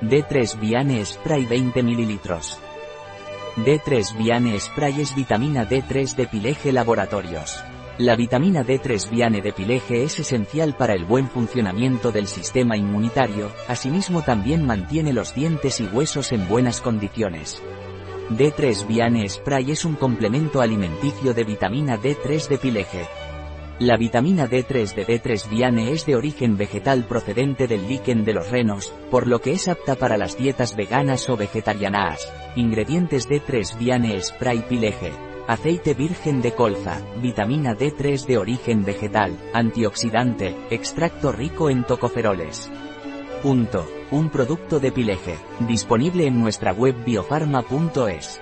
D3 Viane Spray 20 ml. D3 Viane Spray es vitamina D3 de Pileje Laboratorios. La vitamina D3 Viane de Pileje es esencial para el buen funcionamiento del sistema inmunitario, asimismo también mantiene los dientes y huesos en buenas condiciones. D3 Viane Spray es un complemento alimenticio de vitamina D3 de Pileje. La vitamina D3 de D3 Viane es de origen vegetal procedente del líquen de los renos, por lo que es apta para las dietas veganas o vegetarianas. Ingredientes D3 Viane Spray Pileje. Aceite virgen de colza, vitamina D3 de origen vegetal, antioxidante, extracto rico en tocoferoles. Punto. Un producto de Pileje, disponible en nuestra web biofarma.es.